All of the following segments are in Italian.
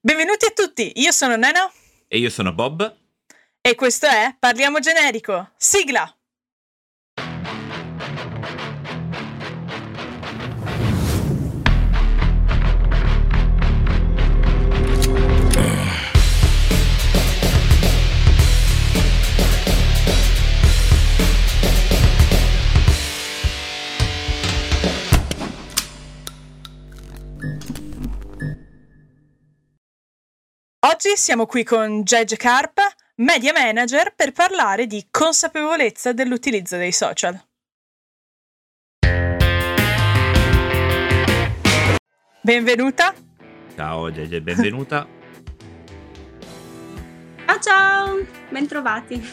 Benvenuti a tutti, io sono Nena E io sono Bob. e questo è Parliamo Generico. Sigla! Oggi siamo qui con Gege Carpa, Media Manager, per parlare di consapevolezza dell'utilizzo dei social. Benvenuta. Ciao Gege, benvenuta. Ciao ciao, bentrovati.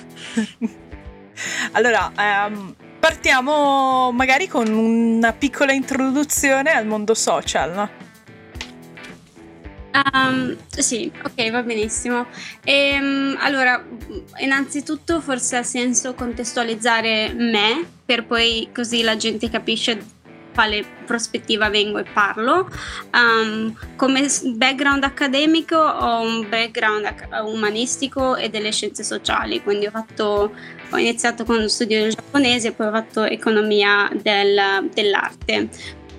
Allora, ehm, partiamo magari con una piccola introduzione al mondo social. no? Um, sì, ok, va benissimo. Ehm, allora, innanzitutto forse ha senso contestualizzare me, per poi così la gente capisce quale prospettiva vengo e parlo. Um, come background accademico ho un background ac- umanistico e delle scienze sociali, quindi ho, fatto, ho iniziato con studio del giapponese e poi ho fatto economia del- dell'arte.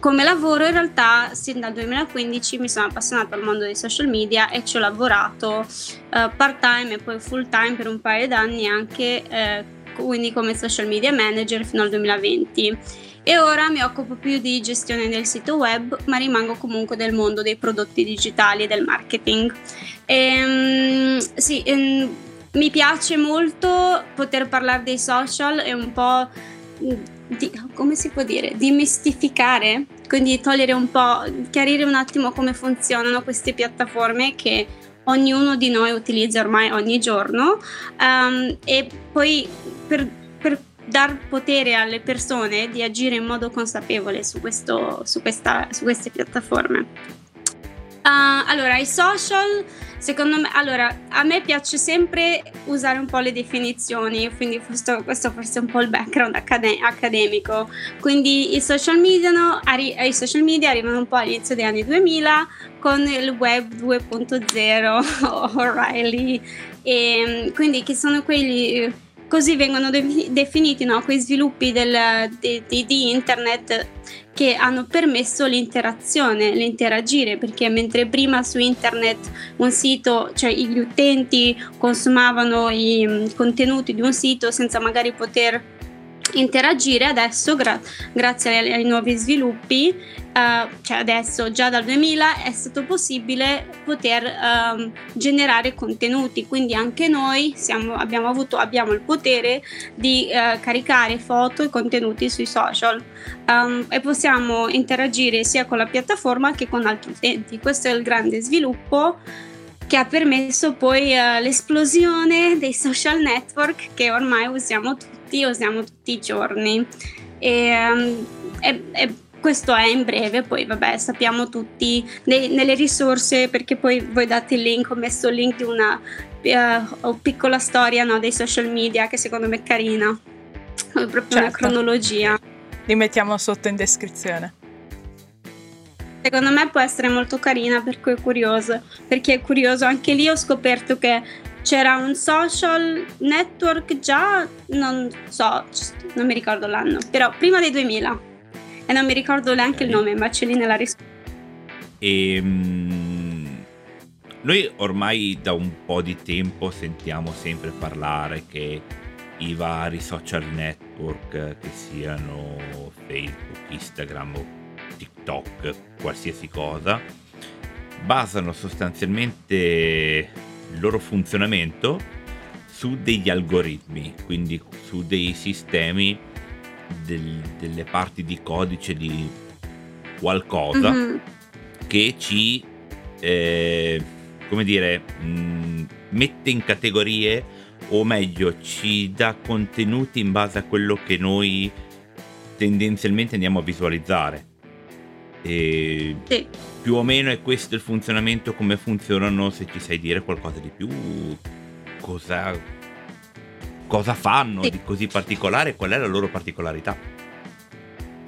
Come lavoro in realtà sin dal 2015 mi sono appassionato al mondo dei social media e ci ho lavorato eh, part time e poi full time per un paio d'anni anche eh, quindi come social media manager fino al 2020 e ora mi occupo più di gestione del sito web ma rimango comunque del mondo dei prodotti digitali e del marketing. Ehm, sì, ehm, mi piace molto poter parlare dei social e un po' di, come si può dire, dimistificare, quindi togliere un po', chiarire un attimo come funzionano queste piattaforme che ognuno di noi utilizza ormai ogni giorno um, e poi per, per dar potere alle persone di agire in modo consapevole su, questo, su, questa, su queste piattaforme. Uh, allora, i social, secondo me, allora, a me piace sempre usare un po' le definizioni, quindi questo, questo forse è un po' il background accade- accademico. Quindi i social, media, no, arri- i social media arrivano un po' all'inizio degli anni 2000 con il web 2.0 O'Reilly, e quindi che sono quelli così vengono de- definiti no? quei sviluppi del, di, di, di, internet che hanno permesso l'interazione, l'interagire, perché mentre prima su internet un sito, cioè gli utenti consumavano i um, contenuti di un sito senza magari poter interagire adesso gra- grazie ai, ai, nuovi sviluppi uh, cioè adesso già dal 2000 è stato possibile poter um, generare contenuti. Quindi anche noi siamo, abbiamo, avuto, abbiamo il potere di uh, caricare foto e contenuti sui social. Um, e possiamo interagire sia con la piattaforma che con altri utenti. Questo è il grande sviluppo che ha permesso poi uh, l'esplosione dei social network che ormai usiamo tutti, usiamo tutti i giorni. E, um, e, e questo è in breve, poi vabbè sappiamo tutti nei, nelle risorse perché poi voi date il link, ho messo il link di una uh, piccola storia no, dei social media che secondo me è carina, è proprio certo. una cronologia. Li mettiamo sotto in descrizione secondo me può essere molto carina per cui è curioso perché è curioso anche lì ho scoperto che c'era un social network già non so non mi ricordo l'anno però prima dei 2000 e non mi ricordo neanche il nome ma c'è lì nella risposta e um, noi ormai da un po' di tempo sentiamo sempre parlare che i vari social network che siano Facebook, Instagram o TikTok, qualsiasi cosa, basano sostanzialmente il loro funzionamento su degli algoritmi, quindi su dei sistemi, del, delle parti di codice di qualcosa mm-hmm. che ci, eh, come dire, mh, mette in categorie o meglio ci dà contenuti in base a quello che noi tendenzialmente andiamo a visualizzare. E sì. più o meno è questo il funzionamento, come funzionano, se ci sai dire qualcosa di più, cosa, cosa fanno Sì. di così particolare, qual è la loro particolarità.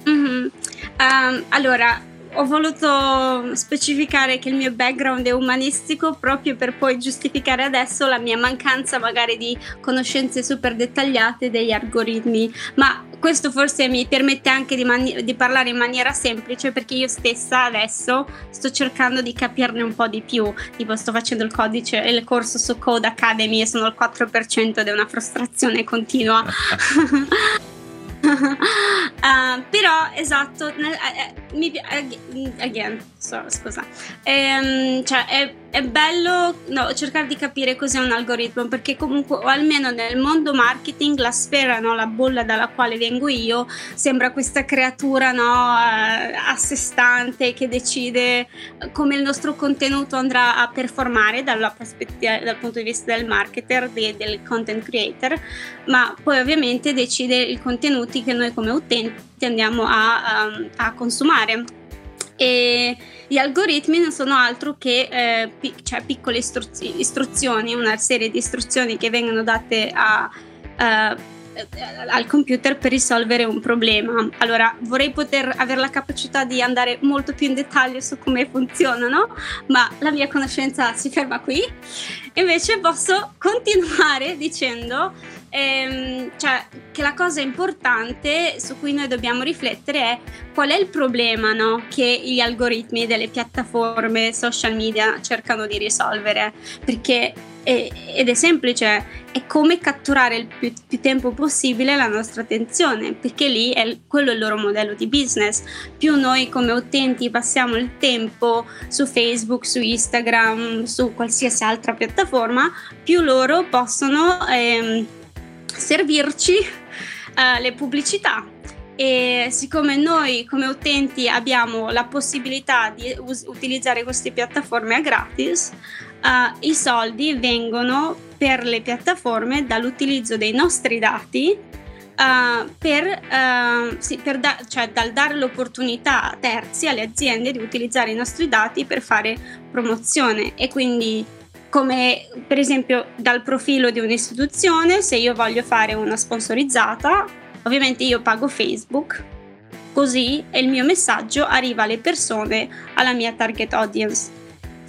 Mhm. Um, allora, ho voluto specificare che il mio background è umanistico proprio per poi giustificare adesso la mia mancanza magari di conoscenze super dettagliate degli algoritmi, ma questo forse mi permette anche di, mani- di, parlare in maniera semplice perché io stessa adesso sto cercando di capirne un po' di più, tipo sto facendo il codice, il corso su Code Academy e sono al 4% ed è una frustrazione continua. uh, però esatto, uh, mi, uh, again, so, scusa, um, cioè è, è bello no, cercare di capire cos'è un algoritmo perché comunque o almeno nel mondo marketing la sfera, no, la bolla dalla quale vengo io sembra questa creatura no, a sé stante che decide come il nostro contenuto andrà a performare dal punto di vista del marketer, de, del content creator, ma poi ovviamente decide i contenuti che noi come utenti andiamo a, a, a consumare e gli algoritmi non sono altro che eh, pic- cioè piccole istruz- istruzioni, una serie di istruzioni che vengono date a, uh, al computer per risolvere un problema. Allora, vorrei poter avere la capacità di andare molto più in dettaglio su come funzionano, ma la mia conoscenza si ferma qui. Invece posso continuare dicendo ehm, cioè, che la cosa importante su cui noi dobbiamo riflettere è qual è il problema no, che gli algoritmi delle piattaforme social media cercano di risolvere. Perché ed è semplice, è come catturare il più, più, tempo possibile la nostra attenzione, perché lì è quello è il loro modello di business. Più noi come utenti passiamo il tempo su Facebook, su Instagram, su qualsiasi altra piattaforma, più loro possono... Ehm, servirci uh, le pubblicità. E siccome noi come utenti abbiamo la possibilità di us- utilizzare queste piattaforme a gratis, uh, i soldi vengono per le piattaforme dall'utilizzo dei nostri dati uh, per, uh, sì, per da- cioè dal dare l'opportunità a terzi, alle aziende di utilizzare i nostri dati per fare promozione. E quindi come per esempio dal profilo di un'istituzione, se io voglio fare una sponsorizzata, ovviamente io pago Facebook, così il mio messaggio arriva alle persone, alla mia target audience.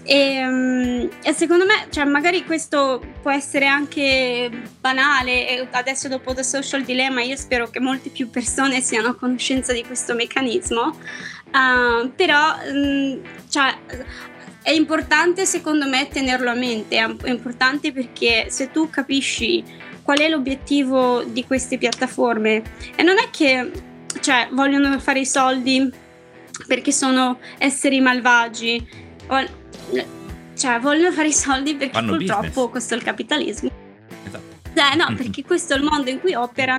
E, um, e, secondo me, cioè, magari questo può essere anche banale. Adesso, dopo The Social Dilemma, io spero che molte più persone siano a conoscenza di questo meccanismo. Uh, però, um, cioè, è importante secondo me tenerlo a mente, è importante perché se tu capisci qual è l'obiettivo di queste piattaforme e non è che cioè, vogliono fare i soldi perché sono esseri malvagi, cioè vogliono fare i soldi perché Fanno purtroppo business. questo è il capitalismo. Esatto. Eh, no, perché questo è il mondo in cui opera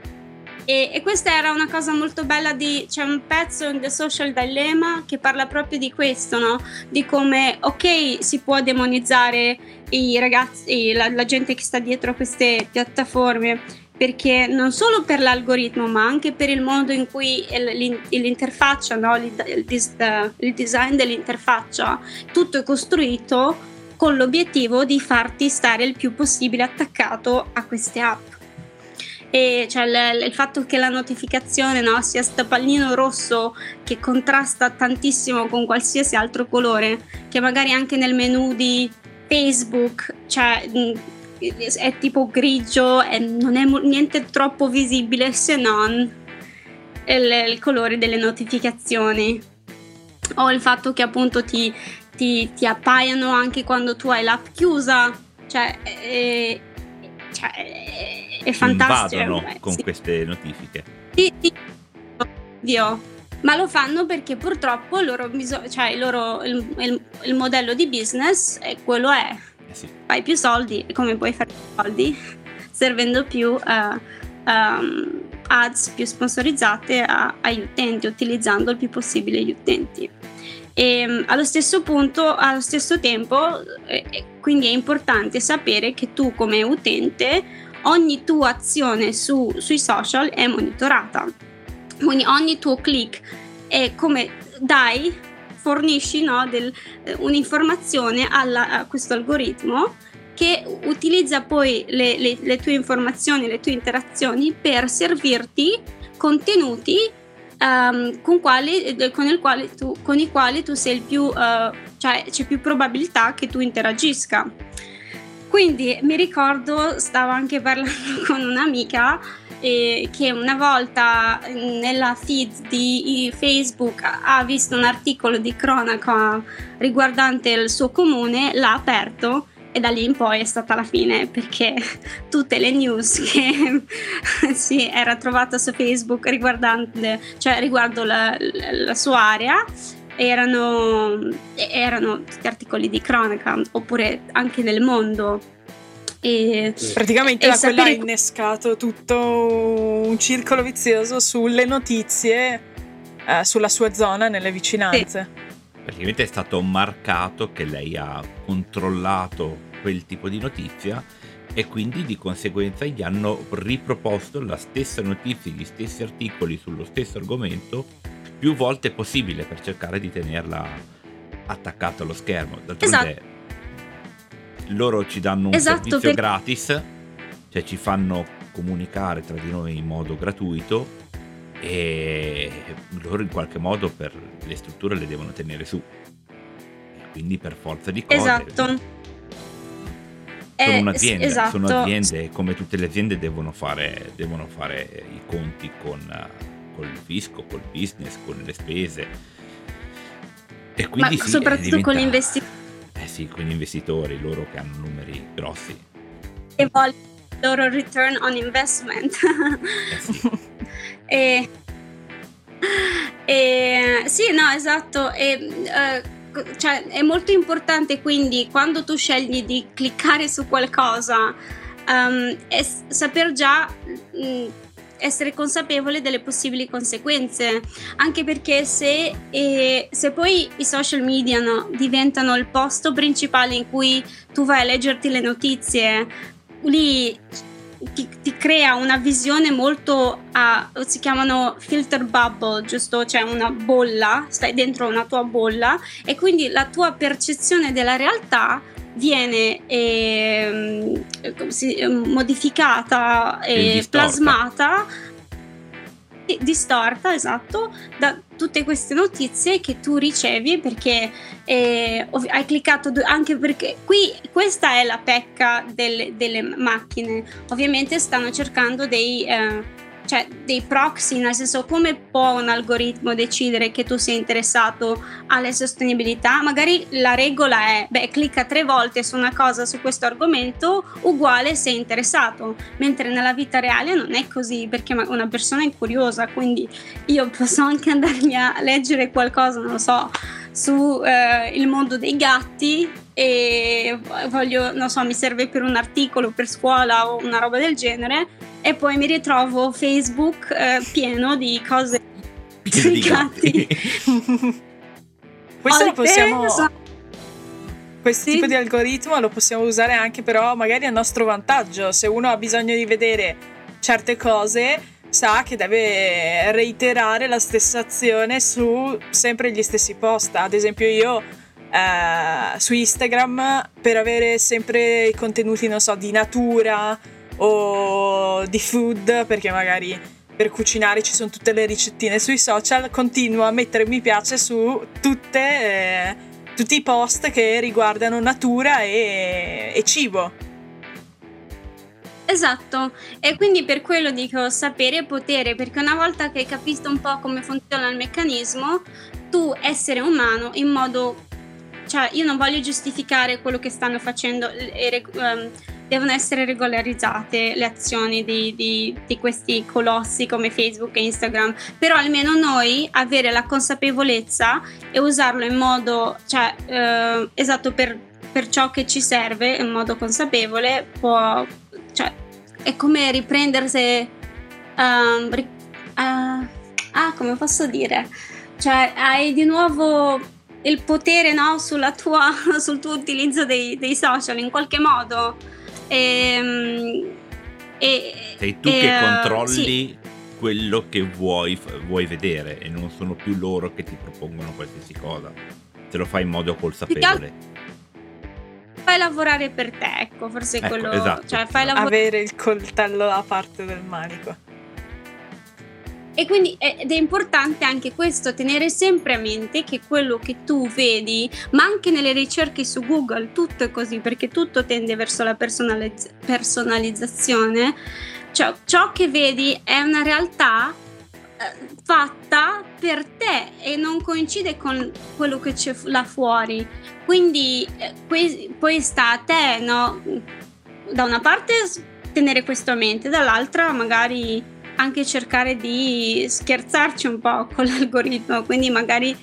e, e, questa era una cosa molto bella di c'è un pezzo in The Social Dilemma che parla proprio di questo, no? Di come ok, si può demonizzare i ragazzi, la, la gente che sta dietro a queste piattaforme, perché non solo per l'algoritmo, ma anche per il modo in cui l'interfaccia, no? il, il design dell'interfaccia, tutto è costruito con l'obiettivo di farti stare il più possibile attaccato a queste app e cioè l- il fatto che la notificazione no, sia sto pallino rosso che contrasta tantissimo con qualsiasi altro colore, che magari anche nel menu di Facebook cioè, è tipo grigio e non è niente troppo visibile se non il, il, colore delle notificazioni. O il fatto che appunto ti, ti, ti appaiano anche quando tu hai l'app chiusa. Cioè, è, cioè è fantastico. Invadono con sì. queste notifiche. Sì, sì, ovvio. Ma lo fanno perché purtroppo loro cioè il, loro, il, il, il, modello di business è quello è. Eh sì. Fai più soldi e come puoi fare più soldi? Servendo più uh, um, ads più sponsorizzate a, agli utenti, utilizzando il più possibile gli utenti. E um, allo stesso punto, allo stesso tempo, eh, quindi è importante sapere che tu come utente ogni tua azione su, sui social è monitorata. Quindi ogni tuo click è come dai, fornisci no, del, eh, un'informazione alla, a questo algoritmo che utilizza poi le, le, le, tue informazioni, le tue interazioni per servirti contenuti um, con, quali, eh, con, tu, con, i quali tu sei il più, uh, cioè c'è più probabilità che tu interagisca. Quindi mi ricordo, stavo anche parlando con un'amica eh, che una volta nella feed di Facebook ha visto un articolo di cronaca riguardante il suo comune, l'ha aperto e da lì in poi è stata la fine perché tutte le news che si era trovata su Facebook riguardante, cioè riguardo la, la sua area erano, erano tutti articoli di cronaca oppure anche nel mondo e, Praticamente e da sapere... quella ha innescato tutto un circolo vizioso sulle notizie eh, sulla sua zona nelle vicinanze. Sì. Praticamente è stato marcato che lei ha controllato quel tipo di notizia e quindi di conseguenza gli hanno riproposto la stessa notizia, gli stessi articoli sullo stesso argomento più volte possibile per cercare di tenerla attaccata allo schermo. D'altronde esatto loro ci danno un esatto, servizio per... gratis, cioè ci fanno comunicare tra di noi in modo gratuito e loro in qualche modo per le strutture le devono tenere su. Quindi per forza di cose. Esatto. Sono eh, un'azienda, esatto. sono aziende come tutte le aziende devono fare, devono fare i conti con, con il fisco, col business, con le spese. E quindi Ma sì, soprattutto diventa... con gli investimenti eh sì, con gli investitori, loro che hanno numeri grossi. E vogliono il loro return on investment. Eh sì. e, e, sì, no, esatto. E, uh, cioè, è molto importante quindi quando tu scegli di cliccare su qualcosa, um, saper già... Mh, essere consapevole delle possibili conseguenze, anche perché se, eh, se poi i social media no, diventano il posto principale in cui tu vai a leggerti le notizie, lì ti, ti, crea una visione molto a, si chiamano filter bubble, giusto? Cioè una bolla, stai dentro una tua bolla e quindi la tua percezione della realtà viene eh, modificata e plasmata distorta, esatto, da tutte queste notizie che tu ricevi perché eh, hai cliccato anche perché qui questa è la pecca delle, delle macchine. Ovviamente stanno cercando dei eh, cioè dei proxy, nel senso come può un algoritmo decidere che tu sei interessato alle sostenibilità? Magari la regola è, beh, clicca tre volte su una cosa su questo argomento, uguale sei interessato, mentre nella vita reale non è così, perché una persona è curiosa, quindi io posso anche andarmi a leggere qualcosa, non lo so, su eh, mondo dei gatti e voglio, non so, mi serve per un articolo per scuola o una roba del genere e poi mi ritrovo Facebook eh, pieno di cose pieno di gatti. Questo lo possiamo questo sì. tipo di algoritmo lo possiamo usare anche però magari a nostro vantaggio. Se uno ha bisogno di vedere certe cose, sa che deve reiterare la stessa azione su sempre gli stessi post. Ad esempio io eh, su Instagram per avere sempre i contenuti, non so, di natura o di food, perché magari per cucinare ci sono tutte le ricettine sui social, continuo a mettere mi piace su tutte, eh, tutti i post che riguardano natura e, e cibo. Esatto, e quindi per quello dico sapere e potere, perché una volta che hai capito un po' come funziona il meccanismo, tu essere umano in modo cioè io non voglio giustificare quello che stanno facendo, e, um, devono essere regolarizzate le azioni di, di, di, questi colossi come Facebook e Instagram, però almeno noi avere la consapevolezza e usarlo in modo cioè, uh, esatto per, per, ciò che ci serve, in modo consapevole, può, cioè, è come riprendersi... Um, ri, uh, ah, come posso dire? Cioè, hai di nuovo il potere no, tua, sul tuo utilizzo dei, dei, social in qualche modo. Ehm, e, e, Sei tu e, che controlli sì. quello che vuoi, vuoi, vedere e non sono più loro che ti propongono qualsiasi cosa. Se lo fai in modo consapevole. Fai lavorare per te, ecco, forse ecco, quello... Esatto. Cioè, fai lavora- Avere il coltello da parte del manico. E quindi ed è importante anche questo, tenere sempre a mente che quello che tu vedi, ma anche nelle ricerche su Google, tutto è così perché tutto tende verso la personalizz- personalizzazione, cioè ciò che vedi è una realtà eh, fatta per te e non coincide con quello che c'è là fuori. Quindi eh, poi, poi sta a te, no? Da una parte tenere questo a mente, dall'altra magari anche cercare di scherzarci un po' con l'algoritmo, quindi magari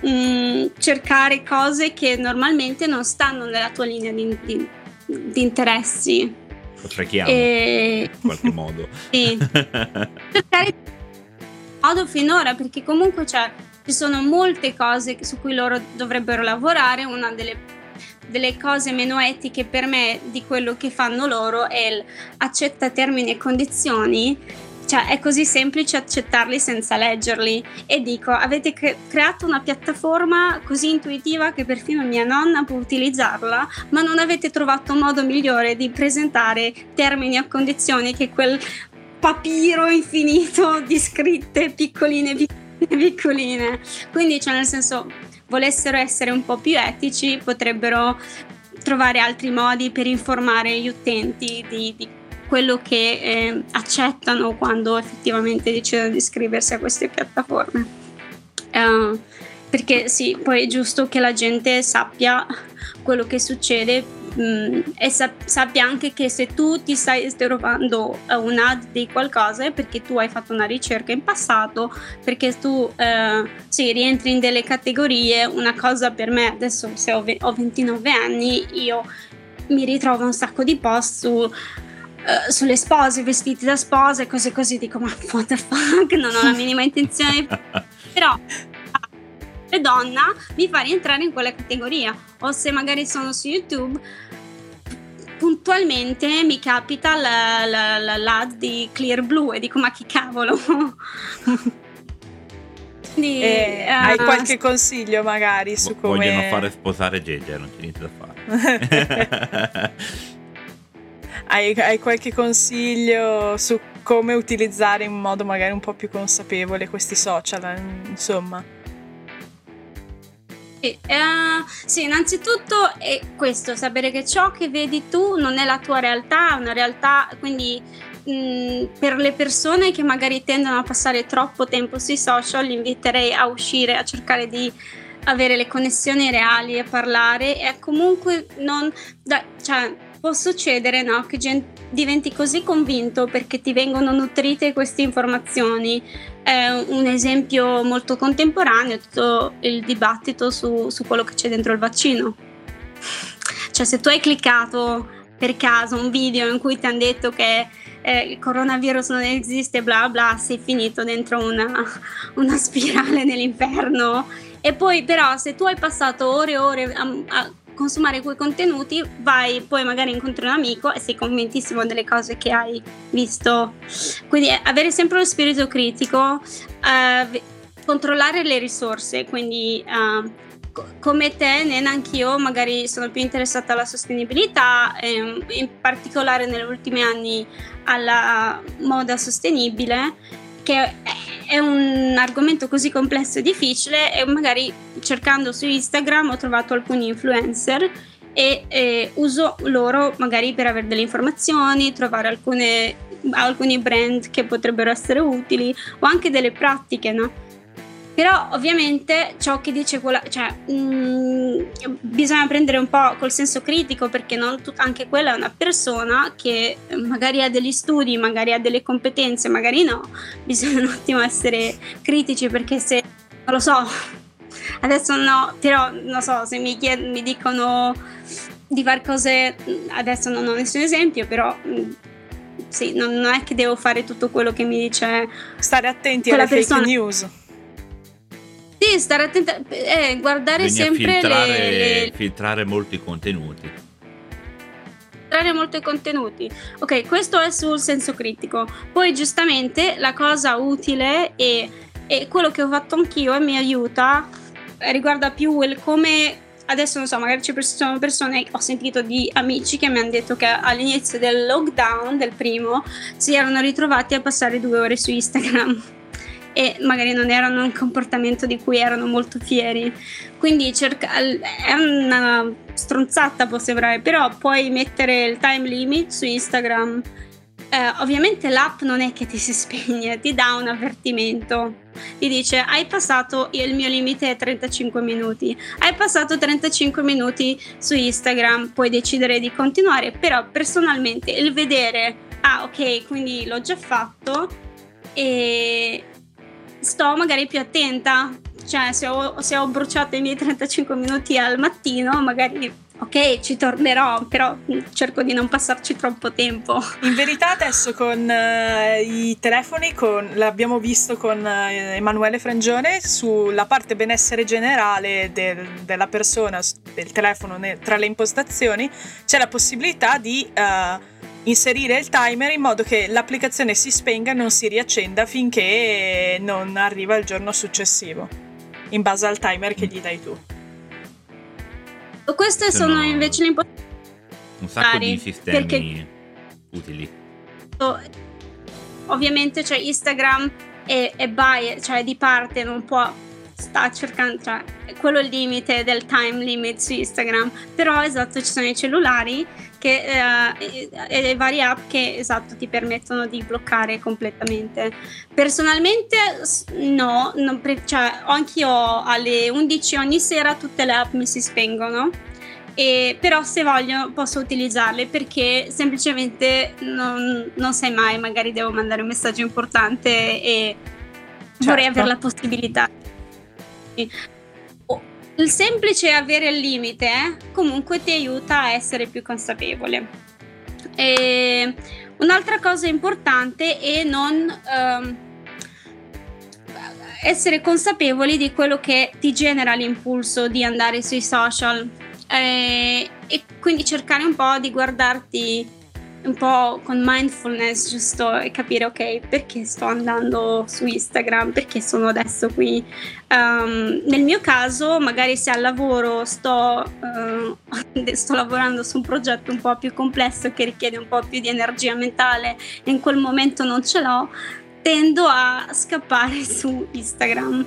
mh, mm, cercare cose che normalmente non stanno nella tua linea di, di, di interessi. Lo e... in qualche modo. sì. cercare modo finora perché comunque c'è, ci sono molte cose su cui loro dovrebbero lavorare, una delle delle cose meno etiche per me di quello che fanno loro è il accetta termini e condizioni cioè è così semplice accettarli senza leggerli. E dico avete cre- creato una piattaforma così intuitiva che perfino mia nonna può utilizzarla ma non avete trovato modo migliore di presentare termini e condizioni che quel papiro infinito di scritte piccoline piccoline piccoline. Quindi cioè nel senso volessero essere un po' più etici potrebbero trovare altri modi per informare gli utenti di, di quello che eh, accettano quando effettivamente decidono di iscriversi a queste piattaforme. Uh, perché sì, poi è giusto che la gente sappia quello che succede mh, mm, e sap- sappia anche che se tu ti stai trovando un ad di qualcosa è perché tu hai fatto una ricerca in passato, perché tu eh, sì, rientri in delle categorie. Una cosa per me, adesso se ho, ve- ho 29 anni, io mi ritrovo un sacco di post su uh, sulle spose, vestiti da spose, cose così, dico ma what the fuck, non ho la minima intenzione, però e donna mi fa rientrare in quella categoria. O se magari sono su YouTube puntualmente mi capita la, la, la, l'ad di Clear Blue e dico ma che cavolo? Quindi, eh, uh, hai qualche consiglio magari su come vogliono fare sposare Gege non c'è niente da fare Hai, hai, qualche consiglio su come utilizzare in modo magari un po' più consapevole questi social, insomma? Uh, sì, innanzitutto è questo, sapere che ciò che vedi tu non è la tua realtà, è una realtà, quindi mh, per le persone che magari tendono a passare troppo tempo sui social, li inviterei a uscire, a cercare di avere le connessioni reali e parlare e comunque non... Da, cioè, può succedere no, che gente diventi così convinto perché ti vengono nutrite queste informazioni. È un esempio molto contemporaneo è tutto il dibattito su, su quello che c'è dentro il vaccino. Cioè se tu hai cliccato per caso un video in cui ti hanno detto che eh, il coronavirus non esiste, bla bla, sei finito dentro una, una spirale nell'inferno. E poi però se tu hai passato ore e ore a, a consumare quei contenuti, vai poi magari incontri un amico e sei convintissimo delle cose che hai visto. Quindi eh, avere sempre lo spirito critico, eh, controllare le risorse, quindi eh, come te, Nena, anch'io magari sono più interessata alla sostenibilità, ehm, in particolare negli ultimi anni alla moda sostenibile che è un argomento così complesso e difficile e magari cercando su Instagram ho trovato alcuni influencer e eh, uso loro magari per avere delle informazioni, trovare alcune, alcuni brand che potrebbero essere utili o anche delle pratiche, no? Però ovviamente ciò che dice quella, cioè mh, mm, bisogna prendere un po' col senso critico perché tut- anche quella è una persona che magari ha degli studi, magari ha delle competenze, magari no. Bisogna un attimo essere critici perché se non lo so, adesso no, però non so, se mi, chied- mi dicono di fare cose, adesso non ho nessun esempio, però mm, sì, non, non, è che devo fare tutto quello che mi dice. Stare attenti alle persona. fake news. Sì, stare attenta, eh, guardare Bisogna sempre filtrare, le, le... filtrare molti contenuti. Filtrare molti contenuti. Ok, questo è sul senso critico. Poi giustamente la cosa utile e, quello che ho fatto anch'io e mi aiuta eh, riguarda più il come adesso non so, magari ci sono persone, ho sentito di amici che mi hanno detto che all'inizio del lockdown, del primo, si erano ritrovati a passare due ore su Instagram e magari non erano un comportamento di cui erano molto fieri. Quindi cerca- è una stronzata può sembrare, però puoi mettere il time limit su Instagram. Eh, ovviamente l'app non è che ti si spegne, ti dà un avvertimento. Ti dice hai passato, il mio limite è 35 minuti, hai passato 35 minuti su Instagram, puoi decidere di continuare, però personalmente il vedere, ah ok, quindi l'ho già fatto e sto magari più attenta, cioè se ho, se ho bruciato i miei 35 minuti al mattino, magari ok, ci tornerò, però cerco di non passarci troppo tempo. In verità adesso con uh, i telefoni, con, l'abbiamo visto con uh, Emanuele Frangione, sulla parte benessere generale del, della persona, del telefono, ne, tra le impostazioni, c'è la possibilità di... Uh, inserire il timer in modo che l'applicazione si spenga e non si riaccenda finché non arriva il giorno successivo, in base al timer che gli dai tu. Queste sono, sono invece le impostazioni. Un sacco di sistemi perché... utili. Ovviamente cioè, Instagram è, è bias, cioè di parte non può sta cercando, cioè, quello è il limite del time limit su Instagram, però esatto ci sono i cellulari che, eh, e le varie app che esatto ti permettono di bloccare completamente. Personalmente no, pre- cioè, anch'io alle 11 ogni sera tutte le app mi si spengono. E, però se voglio posso utilizzarle perché semplicemente non, non sai mai, magari devo mandare un messaggio importante e certo. vorrei avere la possibilità il semplice avere il limite eh, comunque ti aiuta a essere più consapevole. E un'altra cosa importante è non um, essere consapevoli di quello che ti genera l'impulso di andare sui social e, e quindi cercare un po' di guardarti un po' con mindfulness giusto e capire ok perché sto andando su Instagram perché sono adesso qui. Um, nel mio caso magari se al lavoro sto, uh, sto lavorando su un progetto un po' più complesso che richiede un po' più di energia mentale e in quel momento non ce l'ho tendo a scappare su Instagram.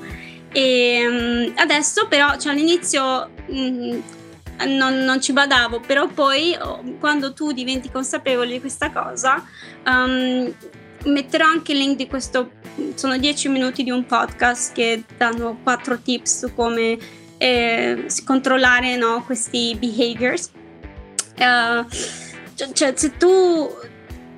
E um, adesso però cioè, all'inizio um, non, non, ci badavo, però poi oh, quando tu diventi consapevole di questa cosa, um, metterò anche il link di questo, sono 10 minuti di un podcast che danno 4 tips su come eh, controllare no, questi behaviors. Uh, cioè, se tu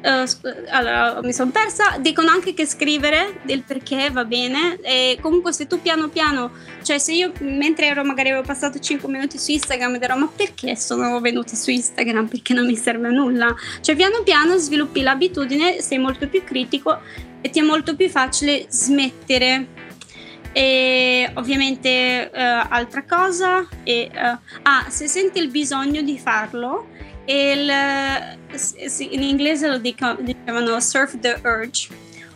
Uh, allora, mi sono persa. Dicono anche che scrivere del perché va bene. E comunque, se tu piano piano, cioè, se io mentre ero magari avevo passato 5 minuti su Instagram ed ero, ma perché sono venuta su Instagram? Perché non mi serve a nulla. Cioè, piano piano sviluppi l'abitudine, sei molto più critico e ti è molto più facile smettere. E ovviamente, uh, altra cosa, e, uh, ah, se senti il bisogno di farlo il, in inglese lo dico, dicevano surf the urge,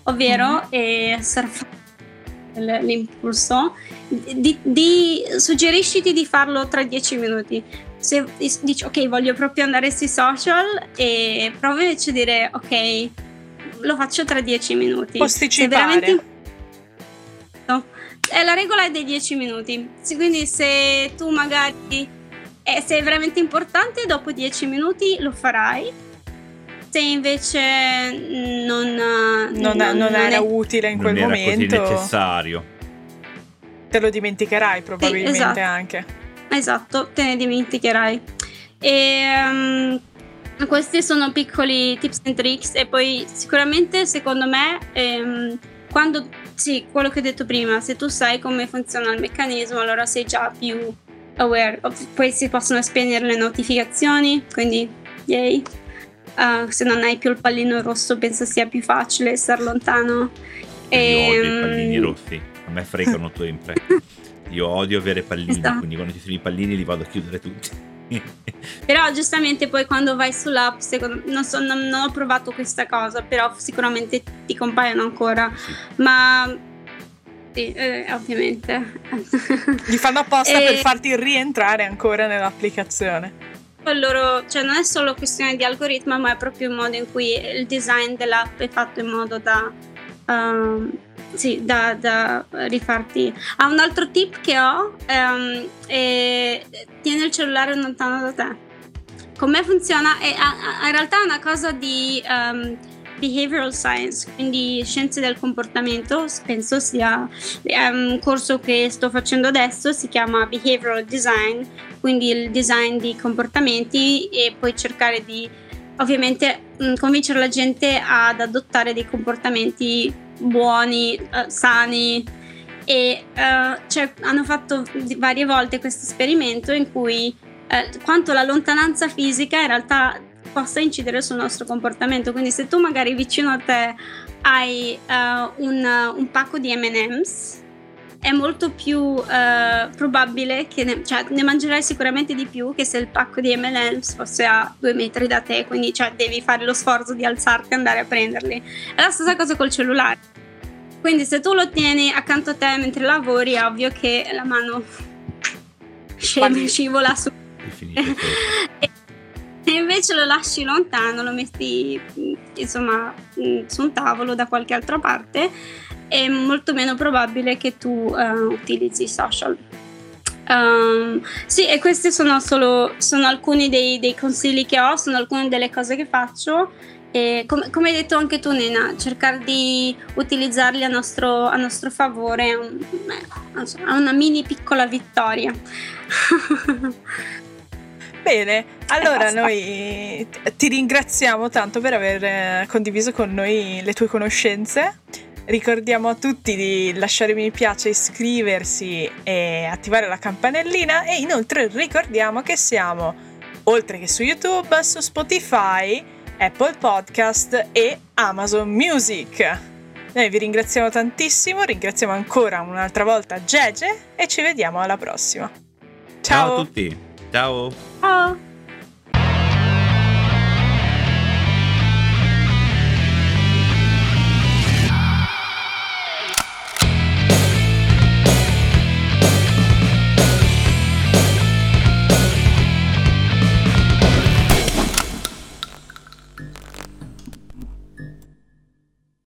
ovvero mm-hmm. surfare l'impulso, di, di, suggerisciti di farlo tra 10 minuti. Se dici ok, voglio proprio andare sui social e provi invece a dire ok, lo faccio tra 10 minuti. Posticipare. Veramente... È la regola dei 10 minuti. Quindi se tu magari e se è veramente importante, dopo 10 minuti lo farai. Se invece non, non, non, non era è, utile in quel non momento, era necessario. Te lo dimenticherai probabilmente sì, esatto. anche. Esatto, te ne dimenticherai. E um, questi sono piccoli tips and tricks e poi sicuramente secondo me um, quando sì, quello che ho detto prima, se tu sai come funziona il meccanismo, allora sei già più aware. Poi si possono spegnere le notificazioni, quindi yay. Uh, se non hai più il pallino rosso penso sia più facile stare lontano. Io e, odio i pallini rossi, a me fregano sempre. Io odio avere pallini, esatto. quindi quando ci sono i pallini li vado a chiudere tutti. però giustamente poi quando vai sull'app, secondo, non, so, non, non, ho provato questa cosa, però sicuramente ti compaiono ancora. Sì. Ma sì, eh, ovviamente. Li fanno apposta e... per farti rientrare ancora nell'applicazione. Loro, cioè non è solo questione di algoritmo, ma è proprio il modo in cui il design dell'app è fatto in modo da um, sì, da, da, rifarti. Ah, un altro tip che ho um, è tieni il cellulare lontano da te. Come funziona? È, in realtà è una cosa di um, behavioral science, quindi scienze del comportamento, penso sia un corso che sto facendo adesso, si chiama behavioral design, quindi il design di comportamenti e poi cercare di ovviamente mh, convincere la gente ad adottare dei comportamenti buoni, uh, sani e uh, cioè, hanno fatto varie volte questo esperimento in cui uh, quanto la lontananza fisica in realtà possa incidere sul nostro comportamento. Quindi se tu magari vicino a te hai un, un pacco di MM's è molto più uh, probabile che ne, cioè, ne, mangerai sicuramente di più che se il pacco di M&M's fosse a due metri da te, quindi cioè, devi fare lo sforzo di alzarti e andare a prenderli. È la stessa cosa col cellulare. Quindi se tu lo tieni accanto a te mentre lavori, è ovvio che la mano scende, scivola su. e invece lo lasci lontano, lo metti insomma su un tavolo da qualche altra parte è molto meno probabile che tu uh, utilizzi i social. Um, sì, e questi sono solo sono alcuni dei, dei, consigli che ho, sono alcune delle cose che faccio. E com- come hai detto anche tu, Nena, cercare di utilizzarli a nostro, a nostro favore è, un, una mini piccola vittoria. Bene, allora noi ti ringraziamo tanto per aver eh, condiviso con noi le tue conoscenze Ricordiamo a tutti di lasciare mi piace, iscriversi e attivare la campanellina e inoltre ricordiamo che siamo oltre che su YouTube, su Spotify, Apple Podcast e Amazon Music. Noi vi ringraziamo tantissimo, ringraziamo ancora un'altra volta Gege e ci vediamo alla prossima. Ciao, Ciao a tutti. Ciao. Ciao.